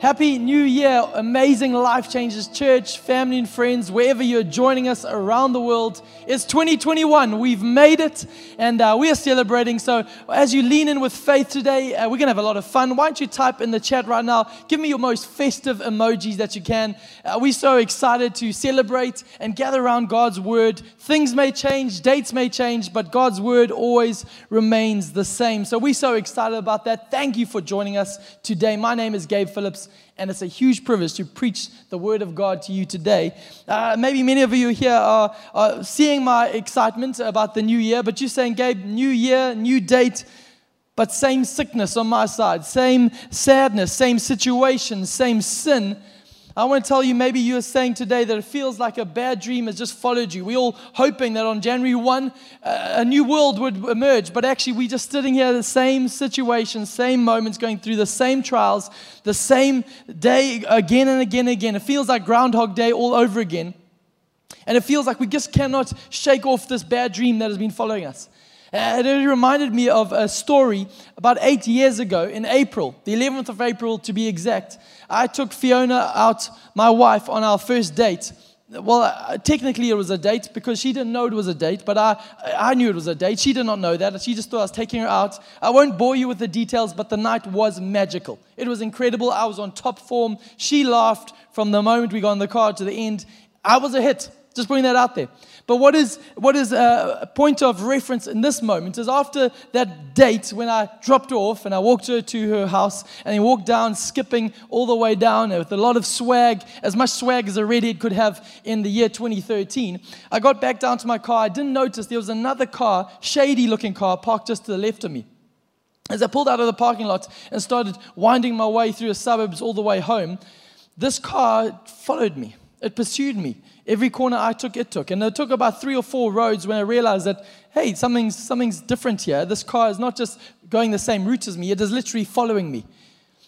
Happy New Year, amazing Life Changes Church, family and friends, wherever you're joining us around the world. It's 2021. We've made it and uh, we are celebrating. So, as you lean in with faith today, uh, we're going to have a lot of fun. Why don't you type in the chat right now? Give me your most festive emojis that you can. Uh, we're so excited to celebrate and gather around God's Word. Things may change, dates may change, but God's Word always remains the same. So, we're so excited about that. Thank you for joining us today. My name is Gabe Phillips and it's a huge privilege to preach the Word of God to you today. Uh, maybe many of you here are, are seeing my excitement about the new year, but you're saying, Gabe, new year, new date, but same sickness on my side, same sadness, same situation, same sin. I want to tell you, maybe you're saying today that it feels like a bad dream has just followed you. We're all hoping that on January 1, uh, a new world would emerge, but actually, we're just sitting here, the same situation, same moments, going through the same trials, the same day again and again and again. It feels like Groundhog Day all over again. And it feels like we just cannot shake off this bad dream that has been following us. And it reminded me of a story about eight years ago in April, the 11th of April to be exact. I took Fiona out, my wife, on our first date. Well, uh, technically it was a date because she didn't know it was a date, but I, I knew it was a date. She did not know that. She just thought I was taking her out. I won't bore you with the details, but the night was magical. It was incredible. I was on top form. She laughed from the moment we got in the car to the end. I was a hit. Just putting that out there. But what is, what is a point of reference in this moment is after that date when I dropped her off and I walked her to her house and he walked down, skipping all the way down with a lot of swag, as much swag as a redhead could have in the year 2013. I got back down to my car. I didn't notice there was another car, shady looking car, parked just to the left of me. As I pulled out of the parking lot and started winding my way through the suburbs all the way home, this car followed me. It pursued me. Every corner I took, it took. And it took about three or four roads when I realized that, hey, something's, something's different here. This car is not just going the same route as me, it is literally following me.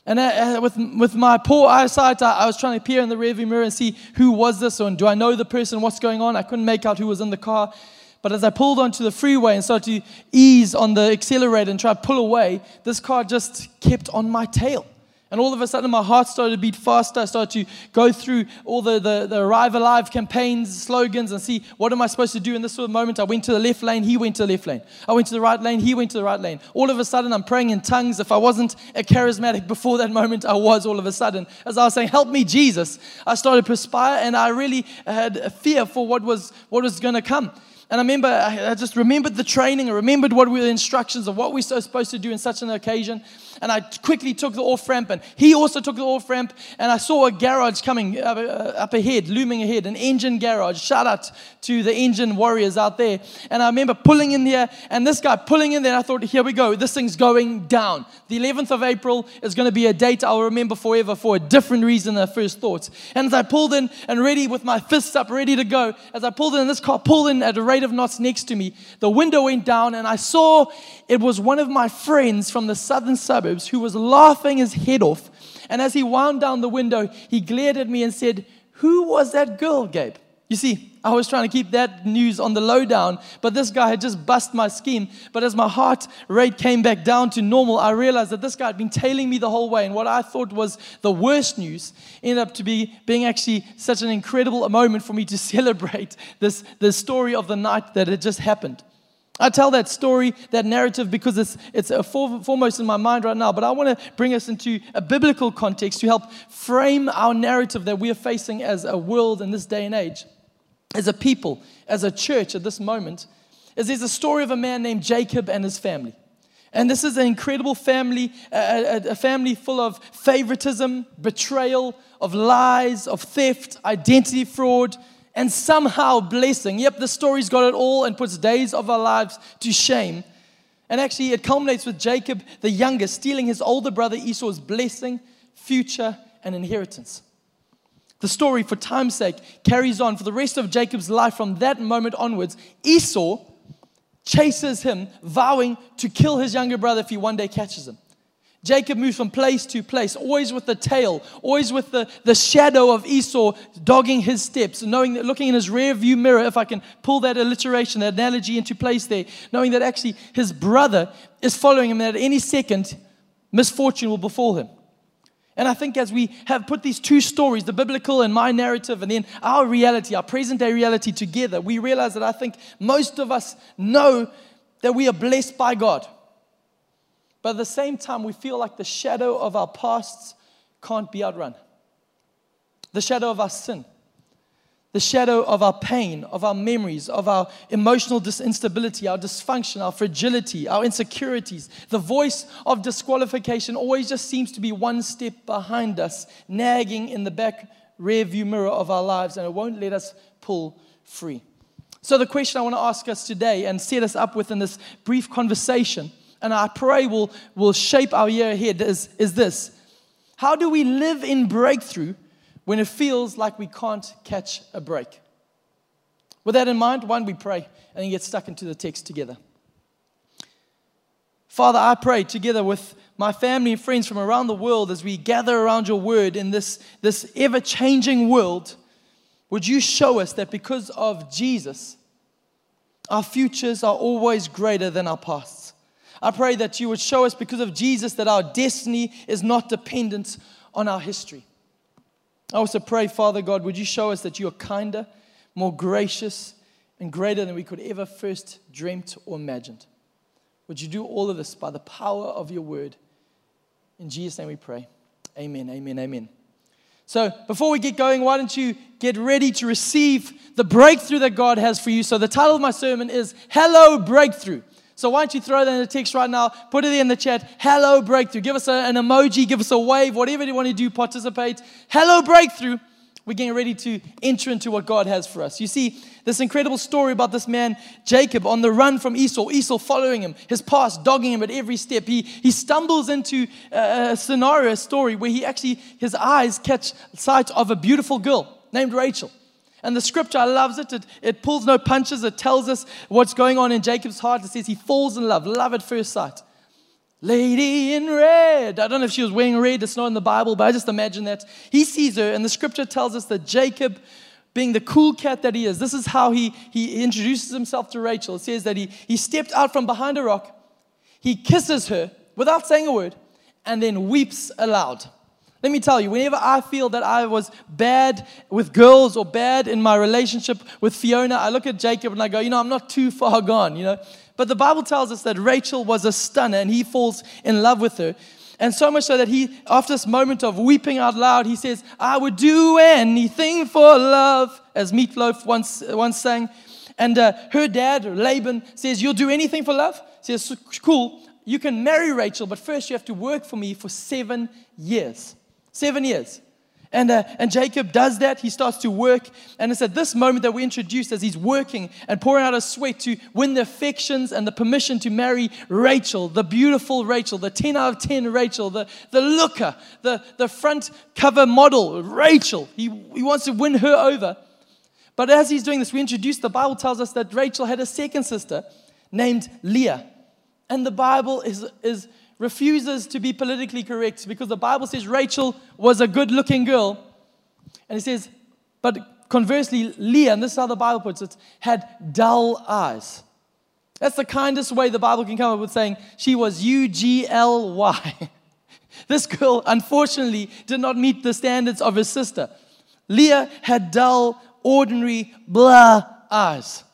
And uh, uh with, with my poor eyesight, I, I, was trying to peer in the rearview mirror and see who was this, or do I know the person, what's going on. I couldn't make out who was in the car. But as I pulled onto the freeway and started to ease on the accelerator and try to pull away, this car just kept on my tail. And all of a sudden, my heart started to beat faster. I started to go through all the, the, the Arrive Alive campaigns, slogans, and see what am I supposed to do in this sort of moment. I went to the left lane, he went to the left lane. I went to the right lane, he went to the right lane. All of a sudden, I'm praying in tongues. If I wasn't a charismatic before that moment, I was all of a sudden. As I was saying, Help me, Jesus, I started to perspire, and I really had a fear for what was, what was going to come. And I remember, I just remembered the training, I remembered what were the instructions of what we we're supposed to do in such an occasion and I quickly took the off ramp, and he also took the off ramp, and I saw a garage coming up, uh, up ahead, looming ahead, an engine garage. Shout out to the engine warriors out there. And I remember pulling in there, and this guy pulling in there, I thought, here we go, this thing's going down. The 11th of April is going to be a date I'll remember forever for a different reason than I first thought. And as I pulled in and ready with my fists up, ready to go, as I pulled in, this car pulled in at a rate of knots next to me, the window went down, and I saw it was one of my friends from the southern suburbs who was laughing his head off. And as he wound down the window, he glared at me and said, Who was that girl, Gabe? You see, I was trying to keep that news on the lowdown, but this guy had just bust my scheme. But as my heart rate came back down to normal, I realized that this guy had been tailing me the whole way. And what I thought was the worst news ended up to be being actually such an incredible moment for me to celebrate this, this story of the night that had just happened. I tell that story, that narrative, because it's, it's foremost in my mind right now. But I want to bring us into a biblical context to help frame our narrative that we are facing as a world in this day and age, as a people, as a church at this moment. Is there's a story of a man named Jacob and his family. And this is an incredible family, a, a, a family full of favoritism, betrayal, of lies, of theft, identity fraud, and somehow blessing. Yep, the story's got it all and puts days of our lives to shame. And actually, it culminates with Jacob, the youngest, stealing his older brother Esau's blessing, future, and inheritance. The story, for time's sake, carries on for the rest of Jacob's life from that moment onwards. Esau chases him, vowing to kill his younger brother if he one day catches him. Jacob moves from place to place, always with the tail, always with the, the shadow of Esau dogging his steps, knowing that looking in his rear view mirror, if I can pull that alliteration, that analogy into place there, knowing that actually his brother is following him, and at any second, misfortune will befall him. And I think as we have put these two stories, the biblical and my narrative, and then our reality, our present day reality together, we realize that I think most of us know that we are blessed by God. But at the same time, we feel like the shadow of our pasts can't be outrun. The shadow of our sin, the shadow of our pain, of our memories, of our emotional instability, our dysfunction, our fragility, our insecurities. The voice of disqualification always just seems to be one step behind us, nagging in the back rear view mirror of our lives, and it won't let us pull free. So, the question I want to ask us today and set us up with in this brief conversation, and I pray will, will shape our year ahead, is, is this How do we live in breakthrough when it feels like we can't catch a break? With that in mind, one, we pray and then get stuck into the text together. Father, I pray together with my family and friends from around the world as we gather around your word in this, this ever changing world would you show us that because of Jesus, our futures are always greater than our pasts? I pray that you would show us because of Jesus that our destiny is not dependent on our history. I also pray, Father God, would you show us that you are kinder, more gracious, and greater than we could ever first dreamt or imagined. Would you do all of this by the power of your word? In Jesus' name we pray. Amen, amen, amen. So, before we get going, why don't you get ready to receive the breakthrough that God has for you? So, the title of my sermon is Hello Breakthrough. So, why don't you throw that in the text right now? Put it in the chat. Hello Breakthrough. Give us a, an emoji, give us a wave, whatever you want to do, participate. Hello Breakthrough we're getting ready to enter into what God has for us. You see, this incredible story about this man, Jacob, on the run from Esau, Esau following him, his past dogging him at every step. He, he stumbles into a, a scenario, a story where he actually, his eyes catch sight of a beautiful girl named Rachel. And the scripture loves it. it. It pulls no punches. It tells us what's going on in Jacob's heart. It says he falls in love, love at first sight. Lady in red. I don't know if she was wearing red, it's not in the Bible, but I just imagine that. He sees her, and the scripture tells us that Jacob, being the cool cat that he is, this is how he, he introduces himself to Rachel. It says that he, he stepped out from behind a rock, he kisses her without saying a word, and then weeps aloud. Let me tell you, whenever I feel that I was bad with girls or bad in my relationship with Fiona, I look at Jacob and I go, you know, I'm not too far gone, you know. But the Bible tells us that Rachel was a stunner and he falls in love with her. And so much so that he, after this moment of weeping out loud, he says, I would do anything for love, as Meatloaf once, once sang. And uh, her dad, Laban, says, You'll do anything for love? He says, Cool, you can marry Rachel, but first you have to work for me for seven years. Seven years. And, uh, and Jacob does that. He starts to work. And it's at this moment that we introduced as he's working and pouring out a sweat to win the affections and the permission to marry Rachel, the beautiful Rachel, the 10 out of 10 Rachel, the, the looker, the, the front cover model, Rachel. He, he wants to win her over. But as he's doing this, we introduce the Bible tells us that Rachel had a second sister named Leah. And the Bible is, is refuses to be politically correct because the Bible says Rachel was a good looking girl. And it says, but conversely, Leah, and this is how the Bible puts it, had dull eyes. That's the kindest way the Bible can come up with saying she was U G L Y. This girl, unfortunately, did not meet the standards of her sister. Leah had dull, ordinary, blah eyes.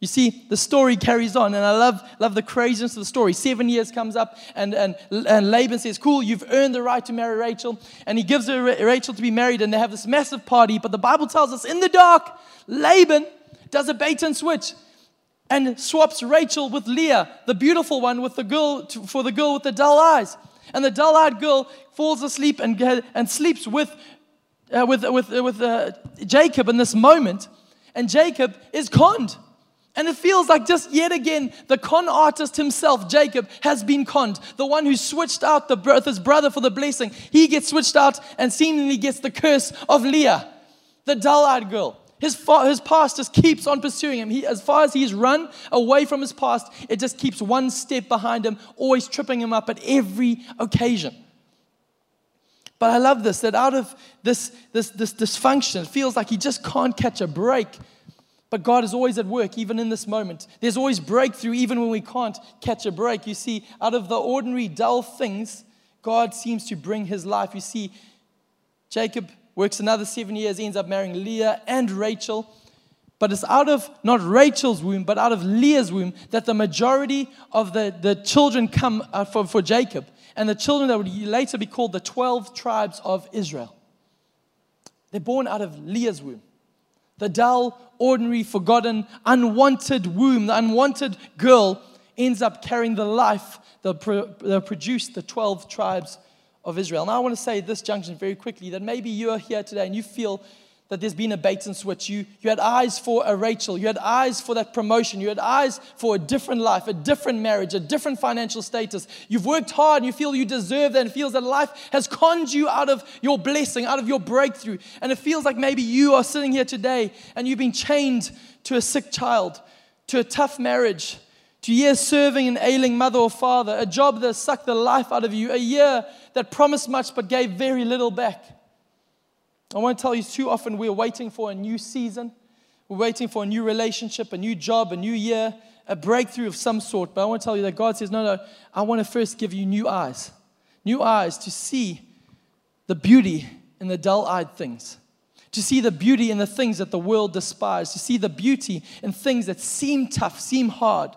You see, the story carries on, and I love, love the craziness of the story. Seven years comes up, and, and, and Laban says, Cool, you've earned the right to marry Rachel. And he gives her Rachel to be married, and they have this massive party. But the Bible tells us in the dark, Laban does a bait and switch and swaps Rachel with Leah, the beautiful one, with the girl to, for the girl with the dull eyes. And the dull eyed girl falls asleep and, and sleeps with, uh, with, with, with uh, Jacob in this moment. And Jacob is conned. And it feels like just yet again, the con artist himself, Jacob, has been conned. The one who switched out the birth, his brother for the blessing, he gets switched out and seemingly gets the curse of Leah, the dull eyed girl. His, fa- his past just keeps on pursuing him. He, as far as he's run away from his past, it just keeps one step behind him, always tripping him up at every occasion. But I love this that out of this, this, this dysfunction, it feels like he just can't catch a break but God is always at work, even in this moment. There's always breakthrough, even when we can't catch a break. You see, out of the ordinary, dull things, God seems to bring his life. You see, Jacob works another seven years, ends up marrying Leah and Rachel. But it's out of not Rachel's womb, but out of Leah's womb that the majority of the, the children come uh, for, for Jacob. And the children that would later be called the 12 tribes of Israel. They're born out of Leah's womb. The dull, ordinary, forgotten, unwanted womb, the unwanted girl ends up carrying the life that, pro- that produced the 12 tribes of Israel. Now, I want to say at this junction very quickly that maybe you are here today and you feel that there's been a bait and switch. You, you had eyes for a Rachel. You had eyes for that promotion. You had eyes for a different life, a different marriage, a different financial status. You've worked hard and you feel you deserve that and feels that life has conned you out of your blessing, out of your breakthrough. And it feels like maybe you are sitting here today and you've been chained to a sick child, to a tough marriage, to years serving an ailing mother or father, a job that sucked the life out of you, a year that promised much but gave very little back. I want to tell you too often we're waiting for a new season. We're waiting for a new relationship, a new job, a new year, a breakthrough of some sort. But I want to tell you that God says, no, no, I want to first give you new eyes. New eyes to see the beauty in the dull eyed things, to see the beauty in the things that the world despises, to see the beauty in things that seem tough, seem hard.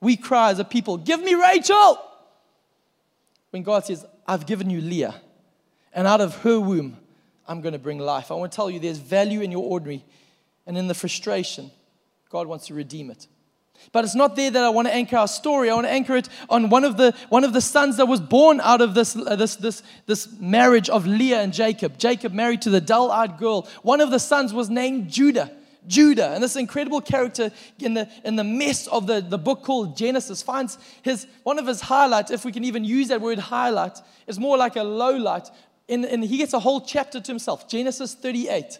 We cry as a people, Give me Rachel! When God says, I've given you Leah, and out of her womb, I'm going to bring life. I want to tell you there's value in your ordinary, and in the frustration, God wants to redeem it. But it's not there that I want to anchor our story. I want to anchor it on one of the, one of the sons that was born out of this, uh, this, this, this marriage of Leah and Jacob. Jacob married to the dull eyed girl. One of the sons was named Judah. Judah, and this incredible character in the, in the mess of the, the book called Genesis, finds his, one of his highlights, if we can even use that word highlight, is more like a low light, in, and he gets a whole chapter to himself, Genesis 38.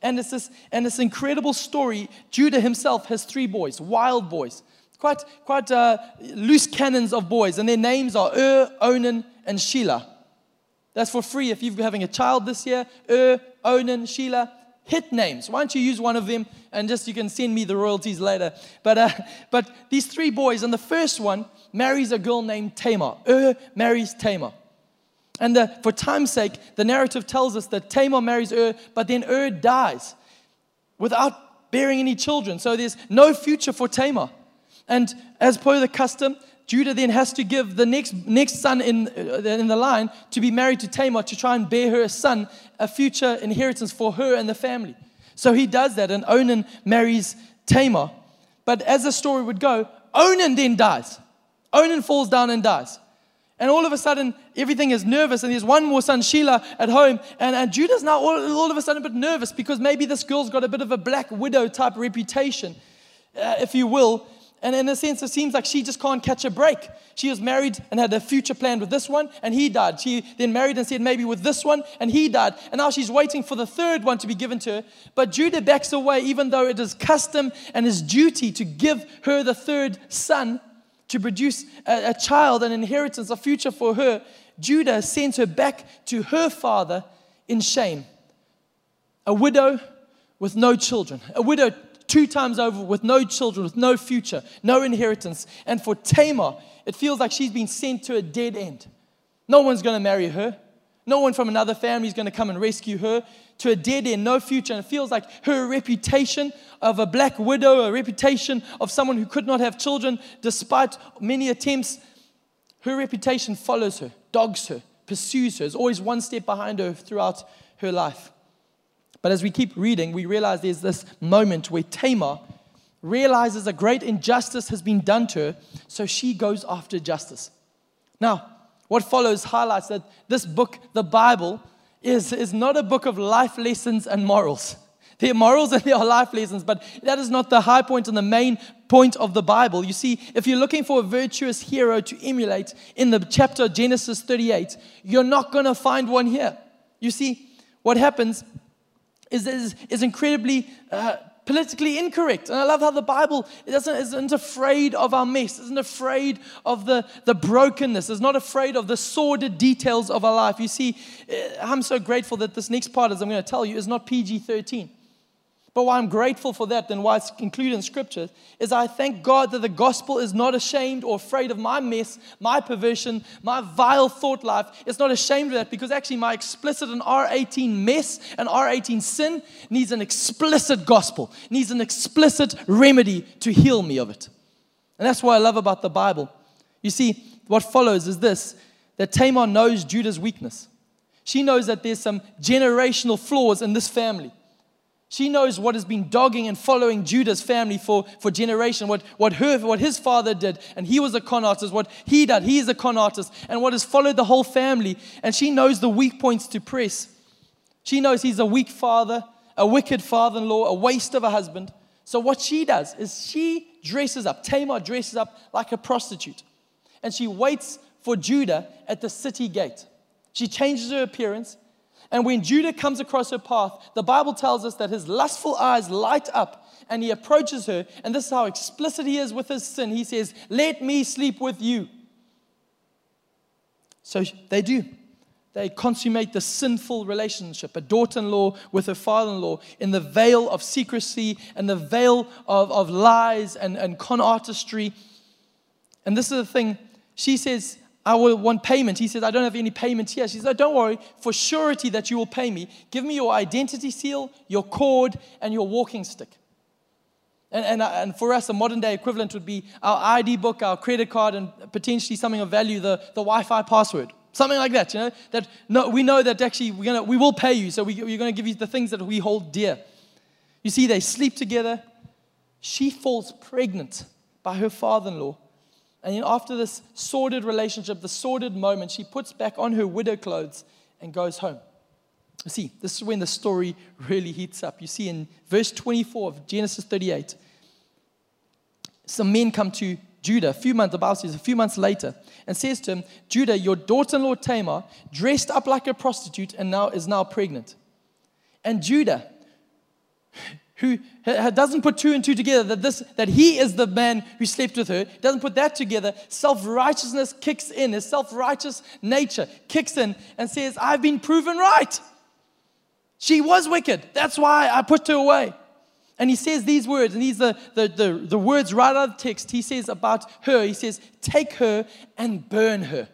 And it's this, and this incredible story. Judah himself has three boys, wild boys, quite, quite uh, loose cannons of boys, and their names are Ur, Onan, and Shelah. That's for free if you're having a child this year. Ur, Onan, Shelah, hit names. Why don't you use one of them and just you can send me the royalties later. But, uh, but these three boys, and the first one marries a girl named Tamar. Ur marries Tamar. And the, for time's sake, the narrative tells us that Tamar marries Ur, but then Ur dies without bearing any children. So there's no future for Tamar. And as per the custom, Judah then has to give the next, next son in, uh, in the line to be married to Tamar to try and bear her a son, a future inheritance for her and the family. So he does that, and Onan marries Tamar. But as the story would go, Onan then dies. Onan falls down and dies. And all of a sudden, everything is nervous, and there's one more son, Shelah, at home. And, and Judah's now all, all of a sudden a bit nervous because maybe this girl's got a bit of a black widow type reputation, uh, if you will. And in a sense, it seems like she just can't catch a break. She was married and had a future planned with this one, and he died. She then married and said maybe with this one, and he died. And now she's waiting for the third one to be given to her. But Judah backs away, even though it is custom and his duty to give her the third son to produce a, a child, an inheritance, a future for her, Judah sends her back to her father in shame. A widow with no children, a widow two times over with no children, with no future, no inheritance. And for Tamar, it feels like she's been sent to a dead end. No one's going to marry her. No one from another family is going to come and rescue her to a dead end, no future. And it feels like her reputation of a black widow, a reputation of someone who could not have children despite many attempts, her reputation follows her, dogs her, pursues her, is always one step behind her throughout her life. But as we keep reading, we realize there's this moment where Tamar realizes a great injustice has been done to her, so she goes after justice. Now, what follows highlights that this book, the Bible, is, is not a book of life lessons and morals. There are morals and there are life lessons, but that is not the high point and the main point of the Bible. You see, if you're looking for a virtuous hero to emulate in the chapter Genesis 38, you're not going to find one here. You see, what happens is, is, is incredibly uh, politically incorrect. And I love how the Bible doesn't, isn't afraid of our mess, isn't afraid of the, the brokenness, is not afraid of the sordid details of our life. You see, eh, I'm so grateful that this next part, as I'm going to tell you, is not PG 13. But why I'm grateful for that and why it's included in scripture is I thank God that the gospel is not ashamed or afraid of my mess, my perversion, my vile thought life. It's not ashamed of that because actually my explicit and R18 mess and R18 sin needs an explicit gospel, needs an explicit remedy to heal me of it. And that's what I love about the Bible. You see, what follows is this that Tamar knows Judah's weakness. She knows that there's some generational flaws in this family. She knows what has been dogging and following Judah's family for, for generation, what, what, her, what his father did, and he was a con artist, what he did, he is a con artist, and what has followed the whole family. And she knows the weak points to press. She knows he's a weak father, a wicked father in law, a waste of a husband. So what she does is she dresses up, Tamar dresses up like a prostitute, and she waits for Judah at the city gate. She changes her appearance and when Judah comes across her path, the Bible tells us that his lustful eyes light up and he approaches her. And this is how explicit he is with his sin. He says, Let me sleep with you. So they do. They consummate the sinful relationship, a daughter in law with her father in law, in the veil of secrecy and the veil of, of lies and, and con artistry. And this is the thing. She says, I will want payment. He says, I don't have any payment here. She says, oh, Don't worry, for surety that you will pay me. Give me your identity seal, your cord, and your walking stick. And, and, uh, and for us, a modern day equivalent would be our ID book, our credit card, and potentially something of value, the, the Wi Fi password. Something like that, you know? That no, we know that actually we're gonna, we will pay you, so we, we're going to give you the things that we hold dear. You see, they sleep together. She falls pregnant by her father in law. And then after this sordid relationship, the sordid moment, she puts back on her widow clothes and goes home. You see, this is when the story really heats up. You see, in verse 24 of Genesis 38, some men come to Judah a few months, the Bible says, a few months later, and says to him, Judah, your daughter-in-law Tamar, dressed up like a prostitute and now is now pregnant. And Judah, who doesn't put two and two together that this that he is the man who slept with her doesn't put that together self-righteousness kicks in his self-righteous nature kicks in and says i've been proven right. She was wicked. That's why i put her away. And he says these words and these are the, the, the words right out of the text. He says about her he says take her and burn her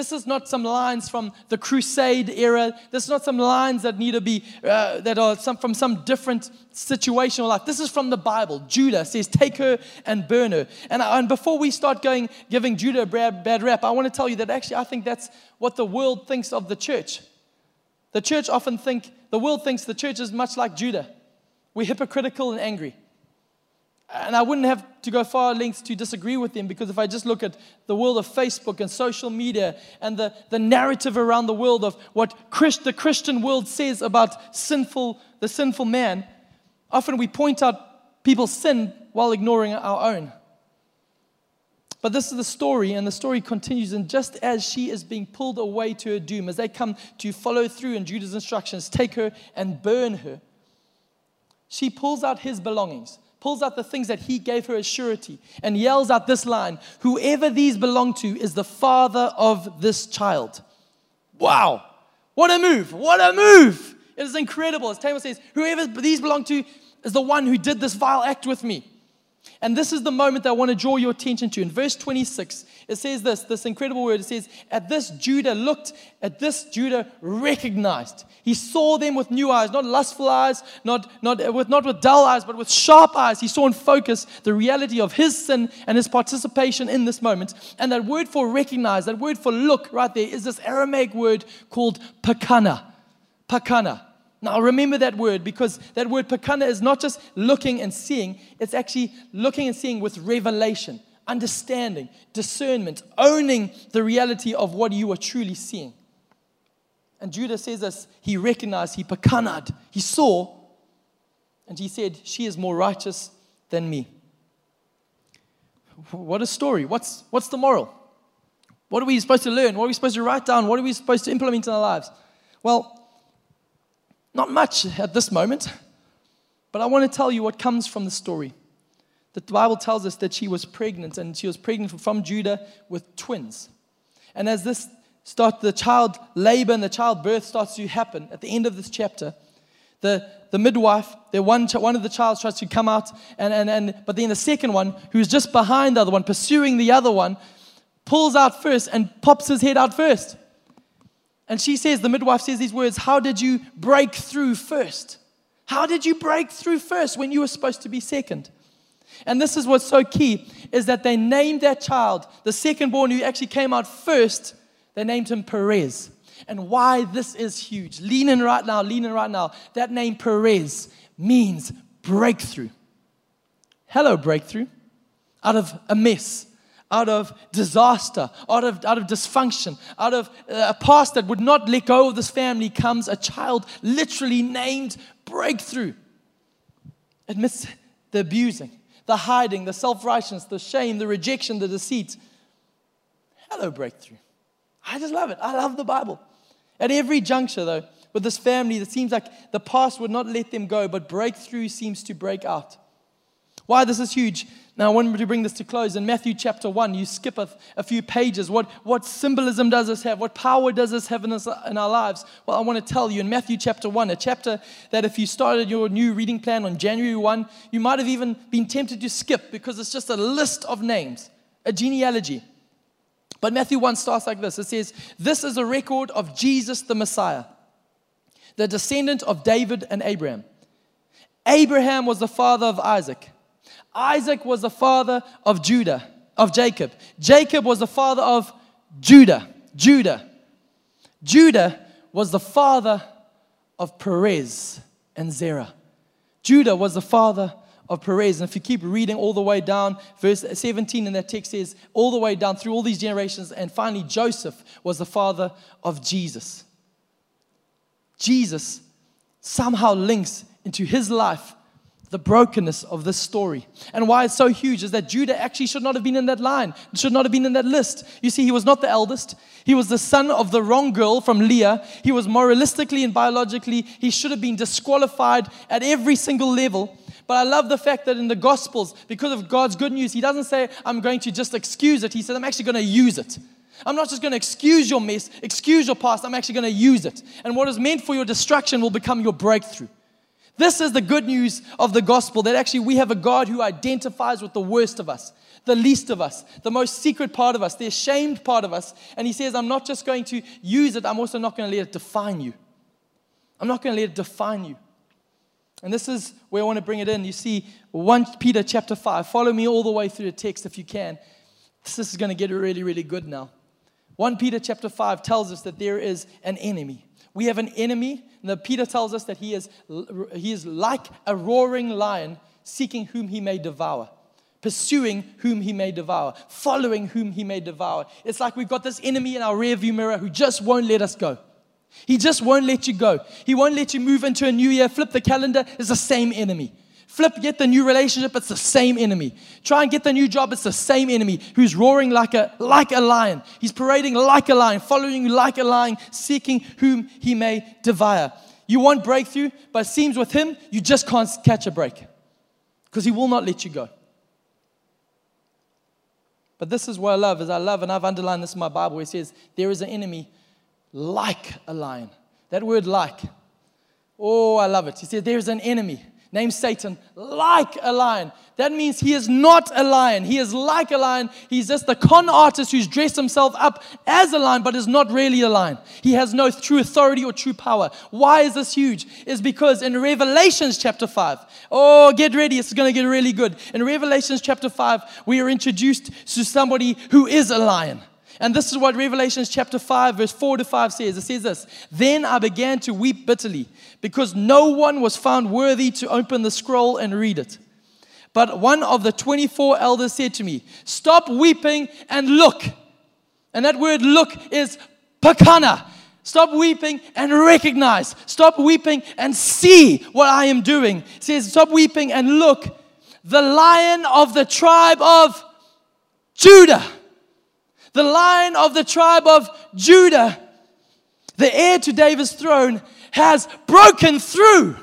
this is not some lines from the crusade era. This is not some lines that need to be, uh, that are some, from some different situation or life. This is from the Bible. Judah says, take her and burn her. And, and before we start going, giving Judah a bad, bad rap, I want to tell you that actually I think that's what the world thinks of the church. The church often think, the world thinks the church is much like Judah. We're hypocritical and angry. And I wouldn't have to go far lengths to disagree with him because if I just look at the world of Facebook and social media and the, the narrative around the world of what Christ, the Christian world says about sinful, the sinful man, often we point out people's sin while ignoring our own. But this is the story, and the story continues. And just as she is being pulled away to her doom, as they come to follow through in Judah's instructions, take her and burn her, she pulls out his belongings pulls out the things that he gave her as surety, and yells out this line Whoever these belong to is the father of this child. Wow. What a move. What a move. It is incredible. As Tamar says, Whoever these belong to is the one who did this vile act with me. And this is the moment that I want to draw your attention to. In verse 26, it says this, this incredible word. It says, At this Judah looked, at this Judah recognized. He saw them with new eyes, not lustful eyes, not, not, with, not with dull eyes, but with sharp eyes. He saw in focus the reality of his sin and his participation in this moment. And that word for recognize, that word for look right there, is this Aramaic word called pakana. Pakana. Now, remember that word because that word pakana is not just looking and seeing, it's actually looking and seeing with revelation, understanding, discernment, owning the reality of what you are truly seeing. And Judah says this he recognized, he pakanad, he saw, and he said, She is more righteous than me. What a story. What's, what's the moral? What are we supposed to learn? What are we supposed to write down? What are we supposed to implement in our lives? Well, not much at this moment, but I want to tell you what comes from the story. The Bible tells us that she was pregnant, and she was pregnant from Judah with twins. And as this start, the child labor and the childbirth starts to happen at the end of this chapter, the, the midwife, the one, one of the child tries to come out, and, and, and, but then the second one, who's just behind the other one, pursuing the other one, pulls out first and pops his head out first. And she says, the midwife says these words, How did you break through first? How did you break through first when you were supposed to be second? And this is what's so key is that they named that child, the second born who actually came out first, they named him Perez. And why this is huge. Lean in right now, lean in right now. That name Perez means breakthrough. Hello, breakthrough. Out of a mess, out of disaster, out of, out of dysfunction, out of uh, a past that would not let go of this family comes a child literally named breakthrough. Admits the abusing, the hiding, the self righteousness, the shame, the rejection, the deceit. Hello, breakthrough. I just love it. I love the Bible. At every juncture, though, with this family, it seems like the past would not let them go, but breakthrough seems to break out. Why this is huge. Now, I want to bring this to close. In Matthew chapter 1, you skip a, a few pages. What, what symbolism does this have? What power does this have in, us, in our lives? Well, I want to tell you in Matthew chapter 1, a chapter that if you started your new reading plan on January 1, you might have even been tempted to skip because it's just a list of names, a genealogy. But Matthew 1 starts like this it says, This is a record of Jesus the Messiah, the descendant of David and Abraham. Abraham was the father of Isaac. Isaac was the father of Judah, of Jacob. Jacob was the father of Judah. Judah. Judah was the father of Perez and Zerah. Judah was the father of Perez. And if you keep reading all the way down, verse 17 in that text says, all the way down through all these generations, and finally Joseph was the father of Jesus. Jesus somehow links into his life the brokenness of this story. And why it's so huge is that Judah actually should not have been in that line, should not have been in that list. You see, he was not the eldest. He was the son of the wrong girl from Leah. He was moralistically and biologically, he should have been disqualified at every single level. But I love the fact that in the Gospels, because of God's good news, He doesn't say, I'm going to just excuse it. He said, I'm actually going to use it. I'm not just going to excuse your mess, excuse your past. I'm actually going to use it. And what is meant for your destruction will become your breakthrough. This is the good news of the gospel that actually we have a God who identifies with the worst of us, the least of us, the most secret part of us, the ashamed part of us. And He says, I'm not just going to use it, I'm also not going to let it define you. I'm not going to let it define you. And this is where I want to bring it in. You see, 1 Peter chapter 5. Follow me all the way through the text if you can. This is going to get really, really good now. 1 Peter chapter 5 tells us that there is an enemy. We have an enemy. And Peter tells us that he is, he is like a roaring lion seeking whom he may devour, pursuing whom he may devour, following whom he may devour. It's like we've got this enemy in our rearview mirror who just won't let us go. He just won't let you go. He won't let you move into a new year. Flip the calendar, it's the same enemy. Flip, get the new relationship, it's the same enemy. Try and get the new job, it's the same enemy who's roaring like a, like a lion. He's parading like a lion, following you like a lion, seeking whom he may devour. You want breakthrough, but it seems with him, you just can't catch a break because he will not let you go. But this is what I love, is I love, and I've underlined this in my Bible where it says, there is an enemy like a lion. That word like. Oh, I love it. He said, There's an enemy named Satan like a lion. That means he is not a lion. He is like a lion. He's just the con artist who's dressed himself up as a lion, but is not really a lion. He has no true authority or true power. Why is this huge? Is because in Revelations chapter 5, oh, get ready, it's going to get really good. In Revelations chapter 5, we are introduced to somebody who is a lion. And this is what Revelations chapter 5, verse 4 to 5 says. It says this Then I began to weep bitterly because no one was found worthy to open the scroll and read it. But one of the 24 elders said to me, Stop weeping and look. And that word look is pakana. Stop weeping and recognize. Stop weeping and see what I am doing. It says, Stop weeping and look. The lion of the tribe of Judah the lion of the tribe of Judah, the heir to David's throne, has broken through.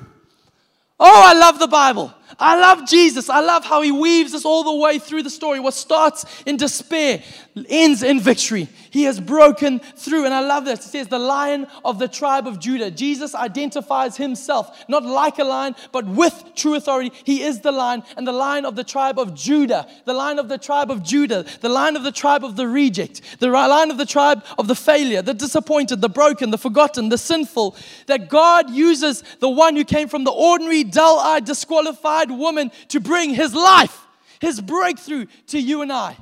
Oh, I love the Bible. I love Jesus. I love how he weaves us all the way through the story. What starts in despair ends in victory. He has broken through. And I love this. It says, the lion of the tribe of Judah. Jesus identifies himself not like a lion, but with true authority. He is the lion and the lion of the tribe of Judah, the lion of the tribe of Judah, the lion of the tribe of the reject, the lion of the tribe of the failure, the disappointed, the broken, the forgotten, the sinful. That God uses the one who came from the ordinary, dull eyed, disqualified woman to bring his life, his breakthrough to you and I.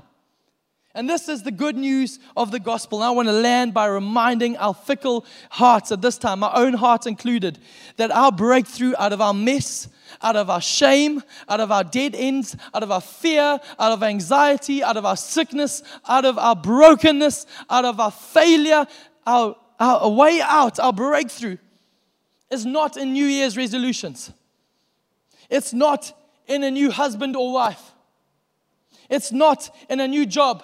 And this is the good news of the gospel. And I want to land by reminding our fickle hearts at this time, my own heart included, that our breakthrough out of our mess, out of our shame, out of our dead ends, out of our fear, out of anxiety, out of our sickness, out of our brokenness, out of our failure, our, our way out, our breakthrough is not in New Year's resolutions. It's not in a new husband or wife. It's not in a new job.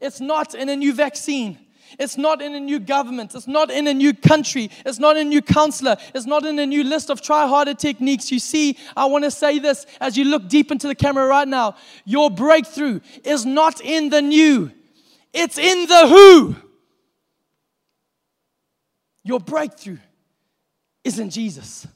It's not in a new vaccine. It's not in a new government. It's not in a new country. It's not a new counselor. It's not in a new list of try harder techniques. You see, I want to say this as you look deep into the camera right now. Your breakthrough is not in the new, it's in the who. Your breakthrough is in Jesus.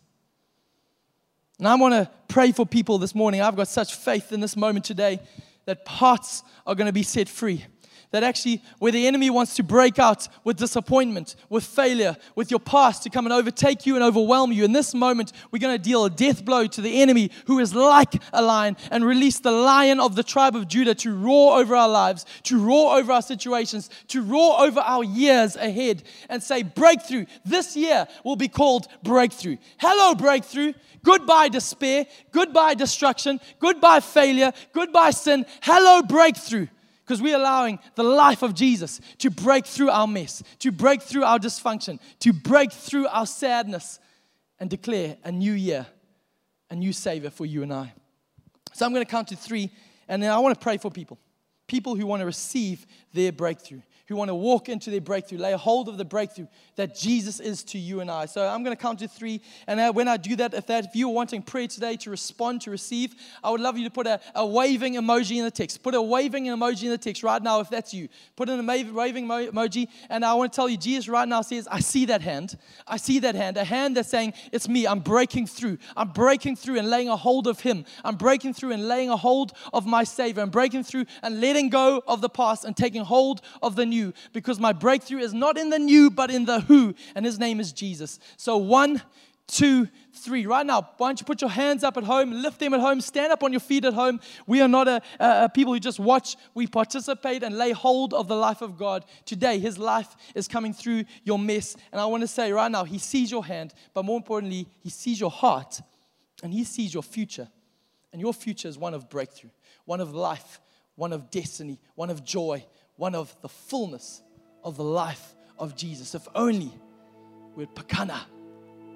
And I want to pray for people this morning. I've got such faith in this moment today that hearts are going to be set free that actually, where the enemy wants to break out with disappointment, with failure, with your past to come and overtake you and overwhelm you, in this moment, we're going to deal a death blow to the enemy who is like a lion and release the lion of the tribe of Judah to roar over our lives, to roar over our situations, to roar over our years ahead and say, Breakthrough. This year will be called breakthrough. Hello, breakthrough. Goodbye, despair. Goodbye, destruction. Goodbye, failure. Goodbye, sin. Hello, breakthrough because we're allowing the life of Jesus to break through our mess, to break through our dysfunction, to break through our sadness and declare a new year, a new Savior for you and I. So I'm going to count to three, and then I want to pray for people. People who want to receive their breakthrough who want to walk into their breakthrough, lay hold of the breakthrough that Jesus is to you and I. So I'm going to count to three. And when I do that, if, that, if you're wanting prayer today to respond, to receive, I would love you to put a, a waving emoji in the text. Put a waving emoji in the text right now if that's you. Put in a waving emoji. And I want to tell you, Jesus right now says, I see that hand. I see that hand. A hand that's saying, It's me. I'm breaking through. I'm breaking through and laying a hold of Him. I'm breaking through and laying a hold of my Savior. I'm breaking through and letting go of the past and taking hold of the new because my breakthrough is not in the new, but in the who, and his name is Jesus. So, one, two, three. Right now, why don't you put your hands up at home, lift them at home, stand up on your feet at home. We are not a, a, a, people who just watch, we participate and lay hold of the life of God. Today, His life is coming through your mess. And I want to say right now, He sees your hand, but more importantly, He sees your heart and He sees your future. And your future is one of breakthrough, one of life, one of destiny, one of joy, one of the fullness of the life of Jesus. If only we'd pakana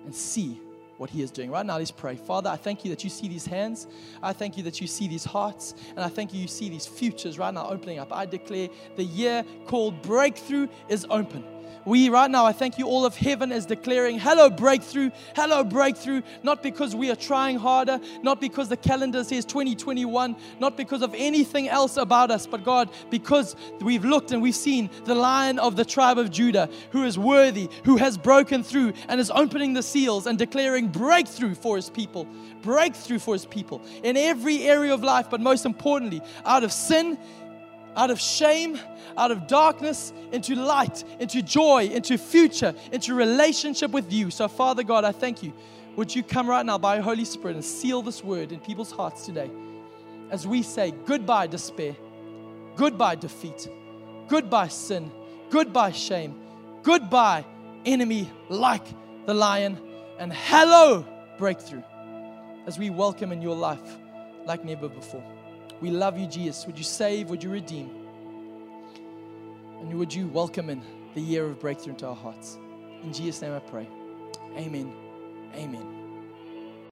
and see what he is doing. Right now, let's pray. Father, I thank you that you see these hands. I thank you that you see these hearts. And I thank you you see these futures right now opening up. I declare the year called breakthrough is open. We, right now, I thank you, all of heaven is declaring, hello, breakthrough, hello, breakthrough, not because we are trying harder, not because the calendar says 2021, not because of anything else about us, but God, because we've looked and we've seen the lion of the tribe of Judah who is worthy, who has broken through and is opening the seals and declaring breakthrough for his people, breakthrough for his people in every area of life, but most importantly, out of sin out of shame, out of darkness, into light, into joy, into future, into relationship with you. So, Father God, I thank you. Would you come right now by your Holy Spirit and seal this word in people's hearts today as we say goodbye, despair, goodbye, defeat, goodbye, sin, goodbye, shame, goodbye, enemy like the lion, and hello, breakthrough as we welcome in your life like never before. We love you, Jesus. Would you save? Would you redeem? And would you welcome in the year of breakthrough into our hearts? In Jesus' name I pray. Amen. Amen.